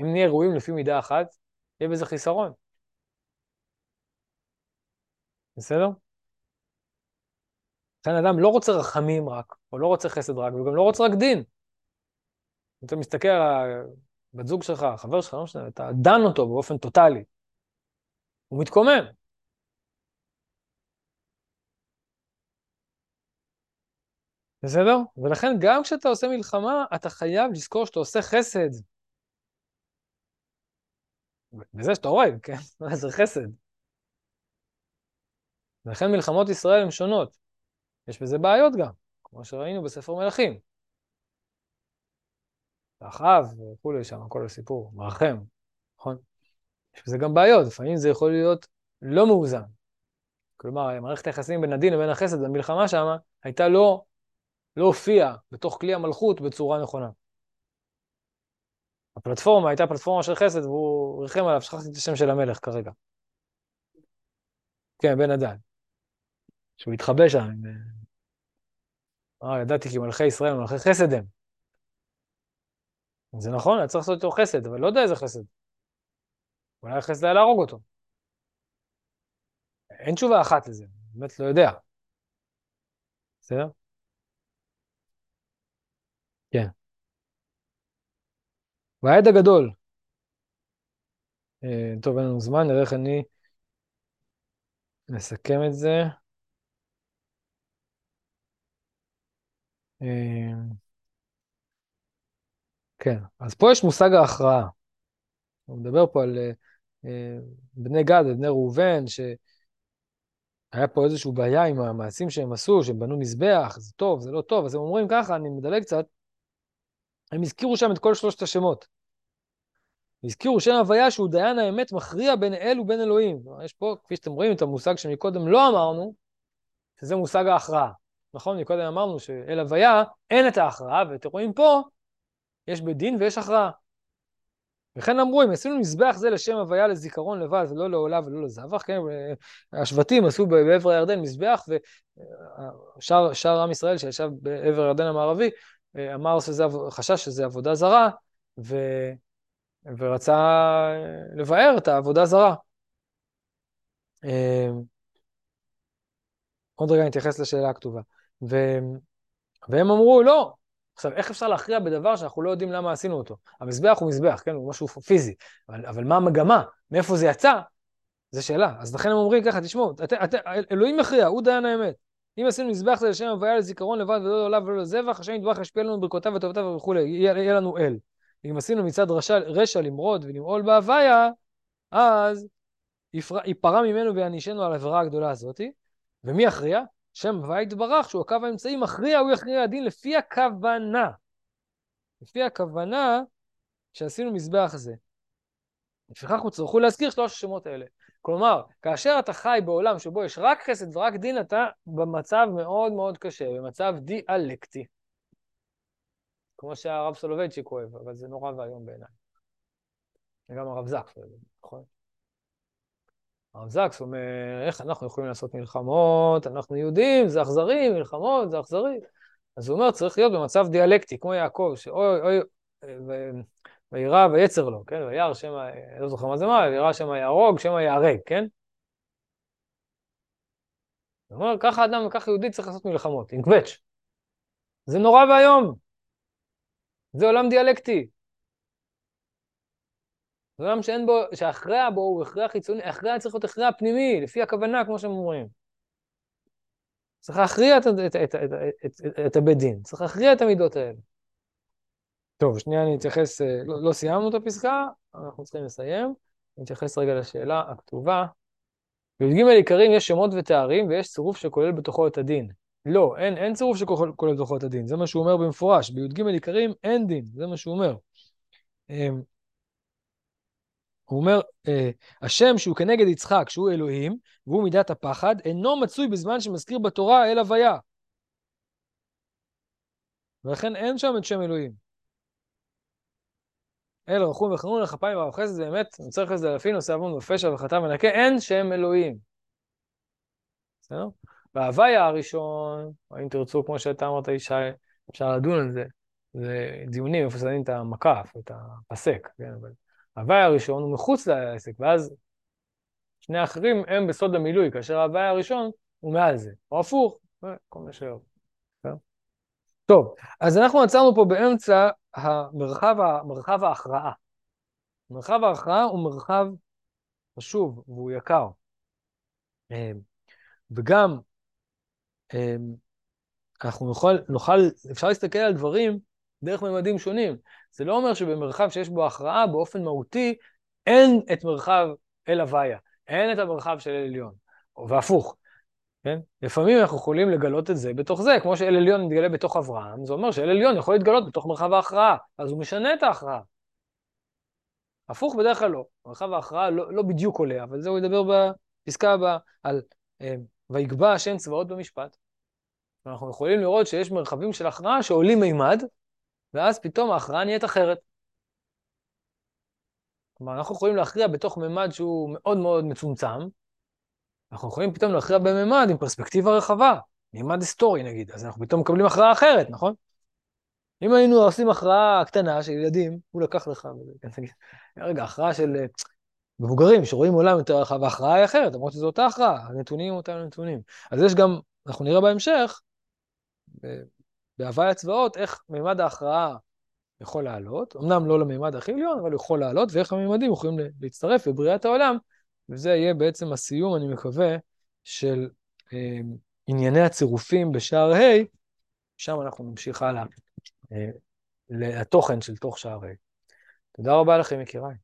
אם נהיה ראויים לפי מידה אחת, יהיה בזה חיסרון. בסדר? לכן אדם לא רוצה רחמים רק, או לא רוצה חסד רק, וגם לא רוצה רק דין. אתה מסתכל על הבת זוג שלך, החבר שלך, לא משנה, אתה דן אותו באופן טוטאלי. הוא מתקומם. בסדר? ולכן גם כשאתה עושה מלחמה, אתה חייב לזכור שאתה עושה חסד. בזה שאתה הורג, כן? זה חסד. ולכן מלחמות ישראל הן שונות. יש בזה בעיות גם, כמו שראינו בספר מלכים. אחאב וכולי שם, כל הסיפור, מרחם, נכון? יש בזה גם בעיות, לפעמים זה יכול להיות לא מאוזן. כלומר, מערכת היחסים בין הדין לבין החסד במלחמה שם הייתה לא, לא הופיעה בתוך כלי המלכות בצורה נכונה. הפלטפורמה הייתה פלטפורמה של חסד והוא ריחם עליו, שכחתי את השם של המלך כרגע. כן, בן הדן. שהוא התחבא שם. אה, ידעתי כי מלכי ישראל מלכי חסד הם. זה נכון, היה צריך לעשות איתו חסד, אבל לא יודע איזה חסד. אולי החסד היה להרוג אותו. אין תשובה אחת לזה, באמת לא יודע. בסדר? כן. והעד הגדול. אה, טוב, אין לנו זמן, נראה איך אני נסכם את זה. אה, כן, אז פה יש מושג ההכרעה. הוא מדבר פה על uh, בני גד ובני ראובן, שהיה פה איזושהי בעיה עם המעשים שהם עשו, שהם בנו מזבח, זה טוב, זה לא טוב, אז הם אומרים ככה, אני מדלג קצת, הם הזכירו שם את כל שלושת השמות. הזכירו שם הוויה שהוא דיין האמת מכריע בין אל ובין אלוהים. יש פה, כפי שאתם רואים, את המושג שמקודם לא אמרנו, שזה מושג ההכרעה. נכון? מקודם אמרנו שאל הוויה אין את ההכרעה, ואתם רואים פה, יש בית דין ויש הכרעה. וכן אמרו, אם עשינו מזבח זה לשם הוויה לזיכרון לבד, ולא לעולה ולא לזבח, כן, השבטים עשו בעבר הירדן מזבח, ושאר עם ישראל שישב בעבר הירדן המערבי, אמר שזה, חשש שזה עבודה זרה, ו, ורצה לבאר את העבודה זרה. עוד רגע נתייחס לשאלה הכתובה. ו... והם אמרו, לא. עכשיו, איך אפשר להכריע בדבר שאנחנו לא יודעים למה עשינו אותו? המזבח הוא מזבח, כן? הוא משהו פיזי. אבל, אבל מה המגמה? מאיפה זה יצא? זו שאלה. אז לכן הם אומרים ככה, תשמעו, את, את, אלוהים מכריע, הוא דיין האמת. אם עשינו מזבח זה לשם הוויה לזיכרון לבד ולא לעולה ולא לזבח, השם יתברך ישפיע לנו ברכותיו וטובותיו וכולי, יהיה, לנו אל. אם עשינו מצד רשע, רשע למרוד ולמעול בהוויה, אז ייפרע ממנו ויענישנו על העבירה הגדולה הזאתי. ומי יכריע? שם הוויה יתברך, שהוא הקו האמצעי מכריע, הוא יכריע הדין לפי הכוונה. לפי הכוונה שעשינו מזבח הזה. לפיכך הוצרכו להזכיר שלוש השמות האלה. כלומר, כאשר אתה חי בעולם שבו יש רק חסד ורק דין, אתה במצב מאוד מאוד קשה, במצב דיאלקטי. כמו שהרב סולובייצ'יק אוהב, אבל זה נורא ואיום בעיניי. וגם הרב זקס, נכון? הרב זקס אומר, איך אנחנו יכולים לעשות מלחמות? אנחנו יהודים, זה אכזרי, מלחמות, זה אכזרי. אז הוא אומר, צריך להיות במצב דיאלקטי, כמו יעקב, שאוי, אוי, וירא ויצר לו, כן? וירא שמא, לא זוכר מה זה מה, וירא שמא יהרוג, שמא ייהרג, כן? הוא אומר, ככה אדם וככה יהודי צריך לעשות מלחמות, עם קווץ'. זה נורא ואיום. זה עולם דיאלקטי. זה עולם שאין בו, שההכרע בו הוא הכרע חיצוני, ההכרע צריך להיות הכרע פנימי, לפי הכוונה, כמו שהם אומרים. צריך להכריע את, את, את, את, את, את, את הבית דין, צריך להכריע את המידות האלה. טוב, שנייה אני אתייחס, אה, לא, לא סיימנו את הפסקה, אנחנו צריכים לסיים. אני אתייחס רגע לשאלה הכתובה. בי"ג עיקרים יש שמות ותארים ויש צירוף שכולל בתוכו את הדין. לא, אין, אין צירוף שכולל בתוכו את הדין, זה מה שהוא אומר במפורש. בי"ג עיקרים אין דין, זה מה שהוא אומר. אמ, הוא אומר, אה, השם שהוא כנגד יצחק, שהוא אלוהים, והוא מידת הפחד, אינו מצוי בזמן שמזכיר בתורה אל הוויה. ולכן אין שם את שם אלוהים. אל רחום וחנון אל כפיים ורב חסד, באמת, נוצר חסד אלפים, נושא עוון ופשע וחטא ונקה, אין שם אלוהים. בסדר? וההוויה הראשון, אם תרצו, כמו שאתה אמרת, ישי, אפשר לדון על זה, זה דיונים איפה שמים את המקף, את הפסק, כן, אבל ההוואי הראשון הוא מחוץ לעסק, ואז שני האחרים הם בסוד המילוי, כאשר ההוואי הראשון הוא מעל זה, או הפוך, כל מה שאוהב. טוב, אז אנחנו עצרנו פה באמצע המרחב, מרחב ההכרעה. מרחב ההכרעה הוא מרחב חשוב והוא יקר. אמ, וגם אמ, אנחנו נוכל, נוכל, אפשר להסתכל על דברים דרך ממדים שונים. זה לא אומר שבמרחב שיש בו הכרעה, באופן מהותי, אין את מרחב אל הוויה, אין את המרחב של אל עליון, והפוך. כן? לפעמים אנחנו יכולים לגלות את זה בתוך זה, כמו שאל עליון מתגלה בתוך אברהם, זה אומר שאל עליון יכול להתגלות בתוך מרחב ההכרעה, אז הוא משנה את ההכרעה. הפוך בדרך כלל לא, מרחב ההכרעה לא, לא בדיוק עולה, אבל זה הוא ידבר בפסקה הבאה על אה, ויגבע השם צבאות במשפט. אנחנו יכולים לראות שיש מרחבים של הכרעה שעולים מימד, ואז פתאום ההכרעה נהיית אחרת. כלומר, אנחנו יכולים להכריע בתוך ממד שהוא מאוד מאוד מצומצם, אנחנו יכולים פתאום להכריע בממד עם פרספקטיבה רחבה, ממד היסטורי נגיד, אז אנחנו פתאום מקבלים הכרעה אחרת, נכון? אם היינו עושים הכרעה קטנה של ילדים, הוא לקח לך, רגע, הכרעה של אה, מבוגרים שרואים עולם יותר רחב, וההכרעה היא אחרת, למרות שזו אותה הכרעה, הנתונים אותם נתונים. אז יש גם, אנחנו נראה בהמשך, בהוואי הצבאות, איך מימד ההכרעה יכול לעלות, אמנם לא למימד הכי עליון, אבל הוא יכול לעלות, ואיך המימדים יכולים להצטרף בבריאת העולם, וזה יהיה בעצם הסיום, אני מקווה, של אה, ענייני הצירופים בשער ה', שם אנחנו נמשיך הלאה אה, לתוכן של תוך שער ה'. תודה רבה לכם, יקיריי.